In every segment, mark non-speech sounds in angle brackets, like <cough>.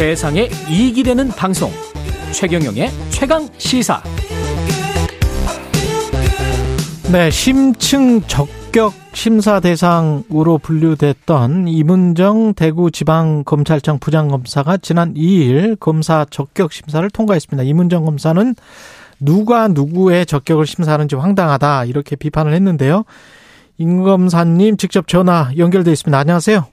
세상에 이익이 되는 방송 최경영의 최강 시사 네, 심층 적격 심사 대상으로 분류됐던 이문정 대구지방검찰청 부장검사가 지난 2일 검사 적격 심사를 통과했습니다. 이문정 검사는 누가 누구의 적격을 심사하는지 황당하다 이렇게 비판을 했는데요. 임 검사님 직접 전화 연결돼 있습니다. 안녕하세요.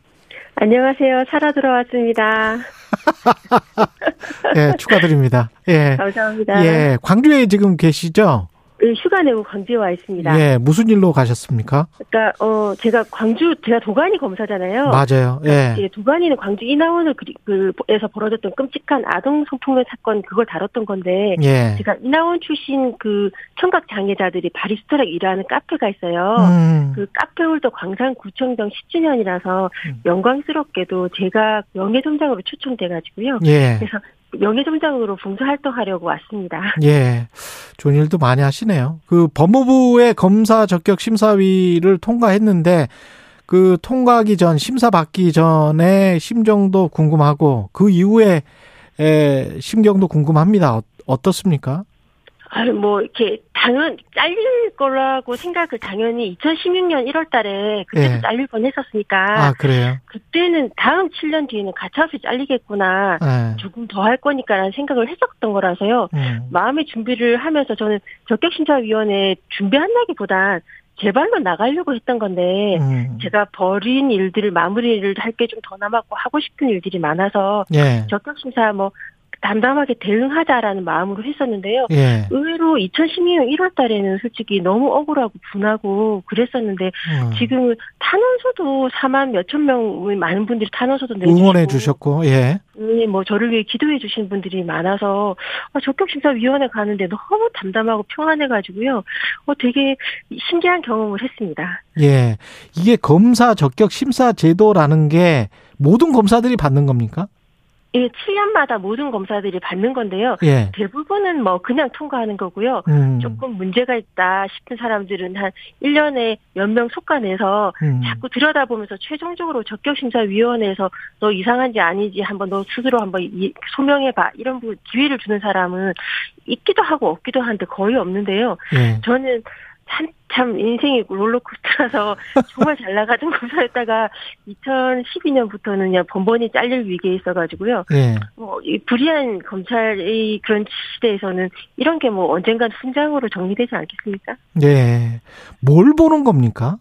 안녕하세요. 살아 들어왔습니다. <laughs> 예, 축하드립니다. 예. 감사합니다. 예, 광주에 지금 계시죠? 네, 휴가 내고 광주에 와 있습니다. 예, 무슨 일로 가셨습니까? 그러니까 어 제가 광주 제가 도가니 검사잖아요. 맞아요. 예. 예, 도가니는 광주 이나원을 그에서 벌어졌던 끔찍한 아동 성폭력 사건 그걸 다뤘던 건데 예. 제가 이나원 출신 그 청각 장애자들이 바리스타로 일하는 카페가 있어요. 음, 그 카페홀더 광산구청장 10주년이라서 음. 영광스럽게도 제가 명예점장으로 초청돼가지고요. 예. 그래서 명예점장으로 봉사활동하려고 왔습니다. <laughs> 예. 좋은 일도 많이 하시네요. 그 법무부의 검사 적격 심사위를 통과했는데 그 통과하기 전 심사 받기 전에 심정도 궁금하고 그 이후에 에, 심경도 궁금합니다. 어, 어떻습니까? 아유, 뭐, 이렇게, 당연, 잘릴 거라고 생각을 당연히 2016년 1월 달에 그때도 예. 잘릴 뻔 했었으니까. 아, 그래요? 그때는 다음 7년 뒤에는 가차없이 잘리겠구나. 예. 조금 더 할 거니까라는 생각을 했었던 거라서요. 음. 마음의 준비를 하면서 저는 적격심사위원회 준비한다기보단 제 발로 나가려고 했던 건데, 음. 제가 버린 일들을 마무리를 할 게 좀 더 남았고 하고 싶은 일들이 많아서 예. 적격심사 뭐 담담하게 대응하자라는 마음으로 했었는데요. 예. 의외로 2012년 1월 달에는 솔직히 너무 억울하고 분하고 그랬었는데 음. 지금은 탄원서도 4만 몇천 명의 많은 분들이 탄원서도 내주시고 응원해 주셨고, 예. 네, 뭐 저를 위해 기도해 주신 분들이 많아서 아, 적격심사위원회 가는데 너무 담담하고 평안해가지고요. 어, 되게 신기한 경험을 했습니다. 예. 이게 검사 적격 심사 제도라는 게 모든 검사들이 받는 겁니까? 이게 7년마다 모든 검사들이 받는 건데요. 예. 대부분은 뭐 그냥 통과하는 거고요. 음. 조금 문제가 있다 싶은 사람들은 한 1년에 몇 명 속간해서 음. 자꾸 들여다보면서 최종적으로 적격심사위원회에서 너 이상한지 아닌지 한번 너 스스로 한번 이- 소명해봐 이런 부- 기회를 주는 사람은 있기도 하고 없기도 한데 거의 없는데요. 예. 저는 한참 인생이 롤러코스터라서 <laughs> 정말 잘 나가던 검사였다가 2012년부터는 그냥 번번이 잘릴 위기에 있어가지고요. 예. 뭐, 이 불의한 검찰의 그런 시대에서는 이런 게 뭐 언젠간 훈장으로 정리되지 않겠습니까? 예. 뭘 보는 겁니까?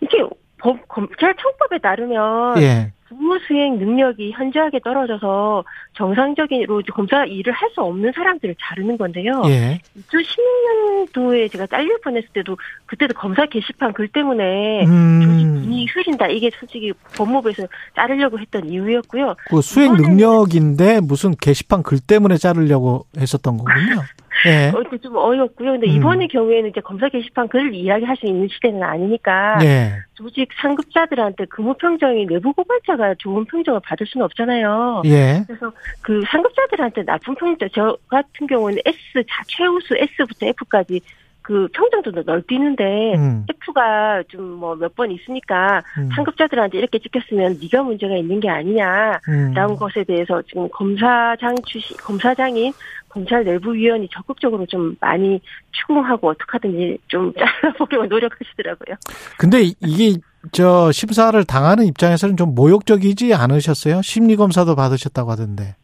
이게 법, 검찰 청법에 따르면 예. 직무 수행 능력이 현저하게 떨어져서 정상적으로 검사 일을 할 수 없는 사람들을 자르는 건데요. 예. 2016년도에 제가 잘릴 뻔했을 때도 그때도 검사 게시판 글 때문에 조직 음. 분위기 흐린다. 이게 솔직히 법무부에서 자르려고 했던 이유였고요. 그 수행 능력인데 무슨 게시판 글 때문에 자르려고 했었던 거군요. 예. 어, 이거 좀 어이없고요. 근데 음. 이번의 경우에는 이제 검사 게시판 글 이야기할 수 있는 시대는 아니니까 예. 조직 상급자들한테 근무 평정이 내부 고발자가 좋은 평정을 받을 수는 없잖아요. 예. 그래서 그 상급자들한테 나쁜 평정, 저 같은 경우는 S, 자, 최우수 S부터 F까지 그 평정도 넓히는데 음. F가 좀 뭐 몇 번 있으니까 음. 상급자들한테 이렇게 찍혔으면 네가 문제가 있는 게 아니냐. 음. 라는 것에 대해서 지금 검사장 출신, 검사장인 검찰 내부 위원이 적극적으로 좀 많이 추궁하고 어떻게든지 좀 <laughs> 잘라보려고 노력하시더라고요. 근데 이게 저 심사를 당하는 입장에서는 좀 모욕적이지 않으셨어요? 심리 검사도 받으셨다고 하던데.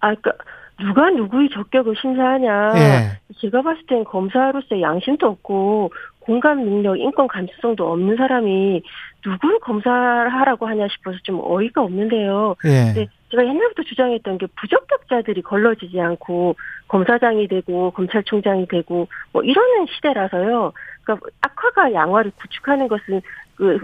아, 그니까, 누가 누구의 적격을 심사하냐. 예. 제가 봤을 땐 검사로서 양심도 없고, 공감 능력, 인권 감수성도 없는 사람이 누구를 검사하라고 하냐 싶어서 좀 어이가 없는데요. 예. 네, 제가 옛날부터 주장했던 게 부적격자들이 걸러지지 않고 검사장이 되고 검찰총장이 되고 뭐 이러는 시대라서요. 그러니까 악화가 양화를 구축하는 것은 그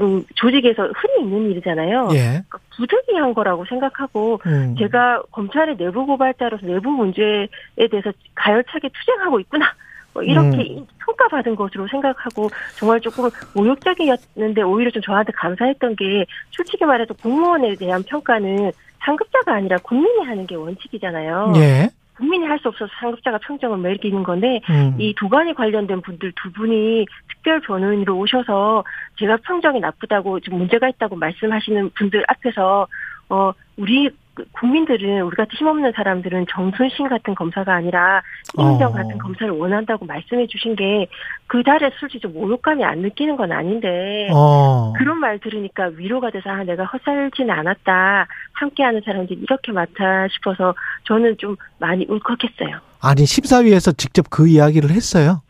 좀 조직에서 흔히 있는 일이잖아요. 예. 그러니까 부득이한 거라고 생각하고 음. 제가 검찰의 내부 고발자로서 내부 문제에 대해서 가열차게 투쟁하고 있구나. 뭐 이렇게 음. 평가받은 것으로 생각하고 정말 조금 모욕적이었는데 오히려 좀 저한테 감사했던 게 솔직히 말해서 공무원에 대한 평가는 상급자가 아니라 국민이 하는 게 원칙이잖아요. 예. 국민이 할 수 없어서 상급자가 평점을 매기는 건데 음. 이 도관이 관련된 분들 두 분이 특별 변호인으로 오셔서 제가 평정이 나쁘다고 좀 문제가 있다고 말씀하시는 분들 앞에서 어 우리 그 국민들은 우리 같은 힘없는 사람들은 정순신 같은 검사가 아니라 이민정 어. 같은 검사를 원한다고 말씀해 주신 게 그 달에 솔직히 좀 모욕감이 안 느끼는 건 아닌데 어. 그런 말 들으니까 위로가 돼서 아 내가 헛살지는 않았다 함께하는 사람들이 이렇게 많다 싶어서 저는 좀 많이 울컥했어요. 아니 심사위에서 직접 그 이야기를 했어요.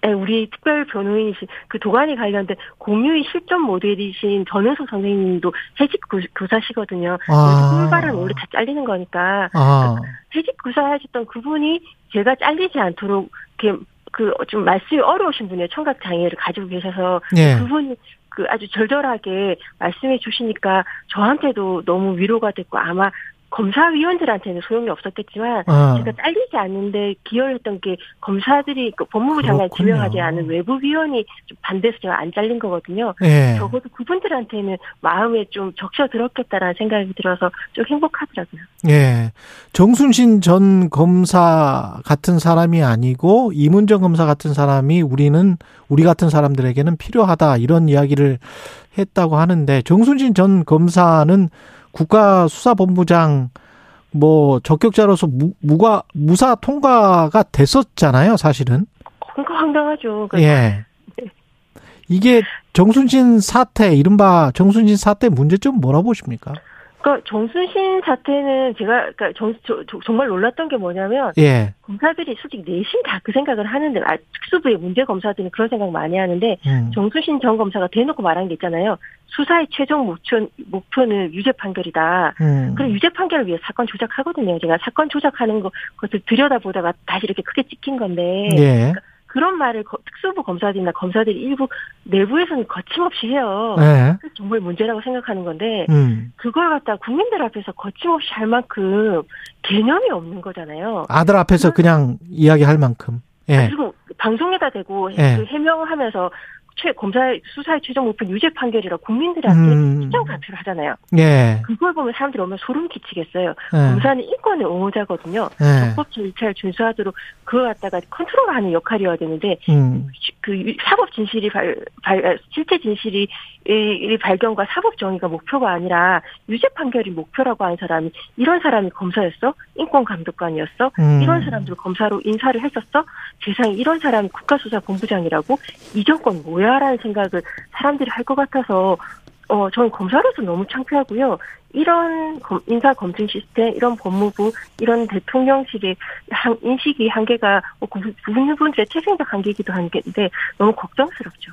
네, 우리 특별 변호인이신 그 도관이 관련된 공유의 실전 모델이신 전은석 선생님도 해직 구- 교사시거든요. 아. 꿀발은 원래 다 잘리는 거니까 아. 해직 교사 하셨던 그분이 제가 잘리지 않도록 이렇게 그 좀 말씀이 어려우신 분이에요. 청각 장애를 가지고 계셔서 예. 그분이 그 아주 절절하게 말씀해 주시니까 저한테도 너무 위로가 됐고 아마 검사위원들한테는 소용이 없었겠지만 어. 제가 잘리지 않는데 기여했던 게 검사들이 그 법무부 장관 그렇군요. 지명하지 않은 외부 위원이 좀 반대해서 제가 안 잘린 거거든요. 예. 적어도 그분들한테는 마음에 좀 적셔 들었겠다라는 생각이 들어서 좀 행복하더라고요. 예. 정순신 전 검사 같은 사람이 아니고 이문정 검사 같은 사람이 우리는 우리 같은 사람들에게는 필요하다 이런 이야기를 했다고 하는데 정순신 전 검사는 국가수사본부장 뭐 적격자로서 무, 무가 무사 통과가 됐었잖아요, 사실은. 그러니까 황당하죠. 그 예. 이게 정순신 사태, 이른바 정순신 사태 문제점 뭐라고 보십니까? 그러니까 정순신 사태는 제가 그러니까 정, 저- 저- 정말 놀랐던 게 뭐냐면 예. 검사들이 솔직히 내심 다 그 생각을 하는데 아, 특수부의 문제 검사들은 그런 생각 많이 하는데 음. 정순신 전 검사가 대놓고 말한 게 있잖아요. 수사의 최종 목표, 목표는 유죄 판결이다. 음. 그럼 유죄 판결을 위해 사건 조작하거든요. 제가 사건 조작하는 거, 그것을 들여다보다가 다시 이렇게 크게 찍힌 건데. 예. 그 런 말을 거- 특수부 검사들이나 검사들이 일부 내부에서는 거침없이 해요. 예. 그래서 정말 문제라고 생각하는 건데, 음. 그걸 갖다 국민들 앞에서 거침없이 할 만큼 개념이 없는 거잖아요. 아들 앞에서 그냥 이야기할 만큼. 예. 그리고 방송에다 대고 예. 그 해명하면서 최, 검사, 수사의 최종 목표 유죄 판결이라 국민들한테 음. 시정 발표를 하잖아요. 예. 그걸 보면 사람들이 오면 소름 끼치겠어요. 예. 검사는 인권의 옹호자거든요. 예. 적법 절차를 준수하도록 그걸 갖다가 컨트롤하는 역할이어야 되는데 음. 그 유- 사법 진실이 발, 발 아, 실제 진실이 이, 이 발견과 사법 정의가 목표가 아니라 유죄 판결이 목표라고 하는 사람이 이런 사람이 검사였어? 인권 감독관이었어? 음. 이런 사람들 검사로 인사를 했었어? 세상에 이런 사람이 국가수사본부장이라고 이 정권 뭐야 라는 생각을 사람들이 할 것 같아서 어 저는 검사로서 너무 창피하고요. 이런 검- 인사 검증 시스템, 이런 법무부, 이런 대통령실의 한, 인식이 한계가 뭐그 부분들의 태생적 한계이기도 한데 너무 걱정스럽죠.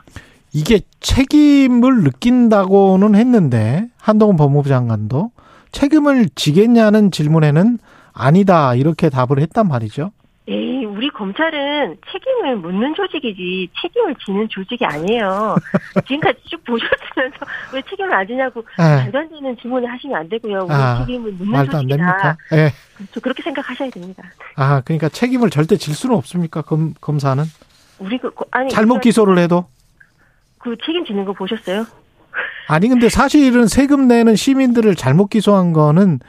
이게 책임을 느낀다고는 했는데 한동훈 법무부 장관도 책임을 지겠냐는 질문에는 아니다 이렇게 답을 했단 말이죠. 에이, 우리 검찰은 책임을 묻는 조직이지 책임을 지는 조직이 아니에요. <laughs> 지금까지 쭉 보셨으면서 왜 책임을 안 지냐고 예. 말도 안 되는 질문을 하시면 안 되고요. 우리 아, 책임을 묻는 말도 안 조직이다. 예. 저 그렇게 생각하셔야 됩니다. 아 그러니까 책임을 절대 질 수는 없습니까? 검, 검사는 우리 그 아니 잘못 우리가 기소를 해도 그 책임지는 거 보셨어요? 아니 근데 사실은 세금 내는 시민들을 잘못 기소한 거는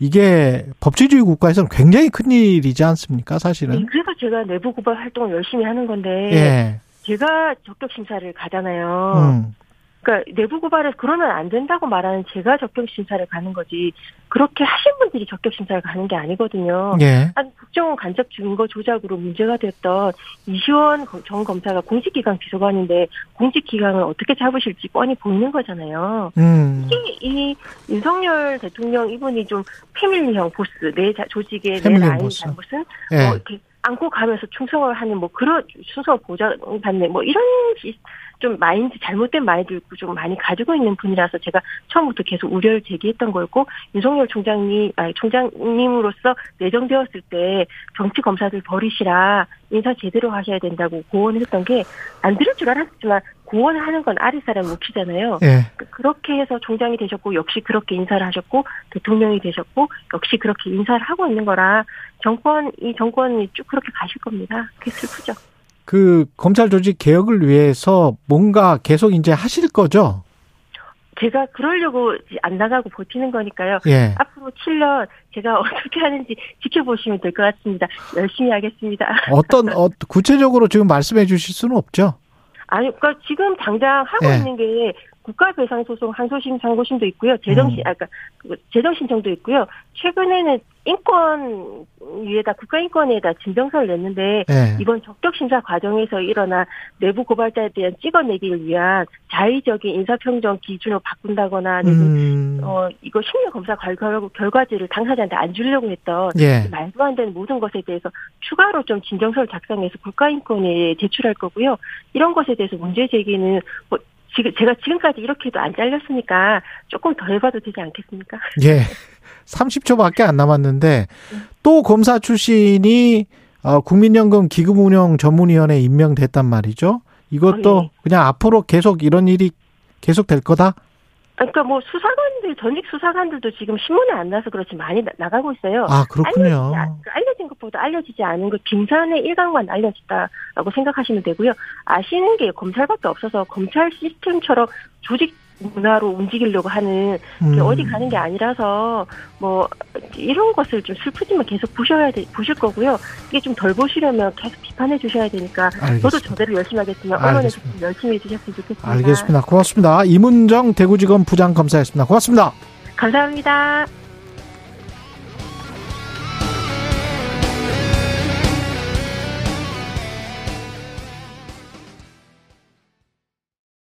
이게 법치주의 국가에서는 굉장히 큰 일이지 않습니까? 사실은. 그래서 제가 내부 고발 활동을 열심히 하는 건데 예. 제가 적격 심사를 가잖아요. 음. 그러니까 내부 고발을 그러면 안 된다고 말하는 제가 적격 심사를 가는 거지 그렇게 하신 분들이 적격 심사를 가는 게 아니거든요. 예. 한 국정원 간접 증거 조작으로 문제가 됐던 이시원 전 검사가 공직기강 비서관인데 공직기강을 어떻게 잡으실지 뻔히 보이는 거잖아요. 음. 이, 이 윤석열 대통령 이분이 좀 패밀리형 보스 내 자- 조직의 내 라인 보스. 잘못은 예. 뭐 이렇게 안고 가면서 충성을 하는 뭐 그런 순서 보장받네. 뭐 이런 시- 좀 마인드 잘못된 마인드를 좀 많이 가지고 있는 분이라서 제가 처음부터 계속 우려를 제기했던 거였고 윤석열 총장님 아니 총장님으로서 내정되었을 때 정치 검사들 버리시라 인사 제대로 하셔야 된다고 고언을 했던 게 안 들을 줄 알았지만 고언을 하는 건 아랫 사람 몫이잖아요. 예. 그- 그렇게 해서 총장이 되셨고 역시 그렇게 인사를 하셨고 대통령이 되셨고 역시 그렇게 인사를 하고 있는 거라 정권 이 정권이 쭉 그렇게 가실 겁니다. 그게 슬프죠. 그 검찰 조직 개혁을 위해서 뭔가 계속 이제 하실 거죠? 제가 그러려고 안 나가고 버티는 거니까요. 예. 앞으로 7년 제가 <laughs> 어떻게 하는지 지켜보시면 될 것 같습니다. 열심히 하겠습니다. 어떤 어, 구체적으로 지금 말씀해 주실 수는 없죠. 아니, 그러니까 지금 당장 하고 예. 있는 게 국가배상 소송 항소심 상고심도 있고요. 재정신 음. 아까 그 재정 신청도 있고요. 최근에는 인권 위에다 국가인권위에다 진정서를 냈는데 예. 이번 적격 심사 과정에서 일어난 내부 고발자에 대한 찍어내기를 위한 자의적인 인사평정 기준을 바꾼다거나 음. 어 이거 심리 검사 결과 결과지를 당사자한테 안 주려고 했던 예. 말도 안 되는 모든 것에 대해서 추가로 좀 진정서를 작성해서 국가인권에 제출할 거고요. 이런 것에 대해서 문제 제기는 뭐 지금 제가 지금까지 이렇게도 안 잘렸으니까 조금 더 해봐도 되지 않겠습니까? <laughs> 예. 30초밖에 안 남았는데 또 검사 출신이 어, 국민연금 기금운용 전문위원회 임명됐단 말이죠. 이것도 어, 예. 그냥 앞으로 계속 이런 일이 계속 될 거다. 그러니까 뭐 수사관들 전직 수사관들도 지금 신문에 안 나서 그렇지 많이 나, 나가고 있어요. 아 그렇군요. 알려지지, 않- 그 알려진 것보다 알려지지 않은 것 빙산의 일각만 알려졌다라고 생각하시면 되고요. 아시는 게 검찰밖에 없어서 검찰 시스템처럼 조직 문화로 움직이려고 하는 음. 게 어디 가는 게 아니라서 뭐 이런 것을 좀 슬프지만 계속 보셔야 돼 보실 거고요. 이게 좀 덜 보시려면 계속 비판해 주셔야 되니까 알겠습니다. 저도 저대로 열심히 하겠지만 언론에서. 좀 열심히 해주셨으면 좋겠습니다. 알겠습니다. 고맙습니다. 이문정 대구지검 부장검사였습니다. 고맙습니다. 감사합니다.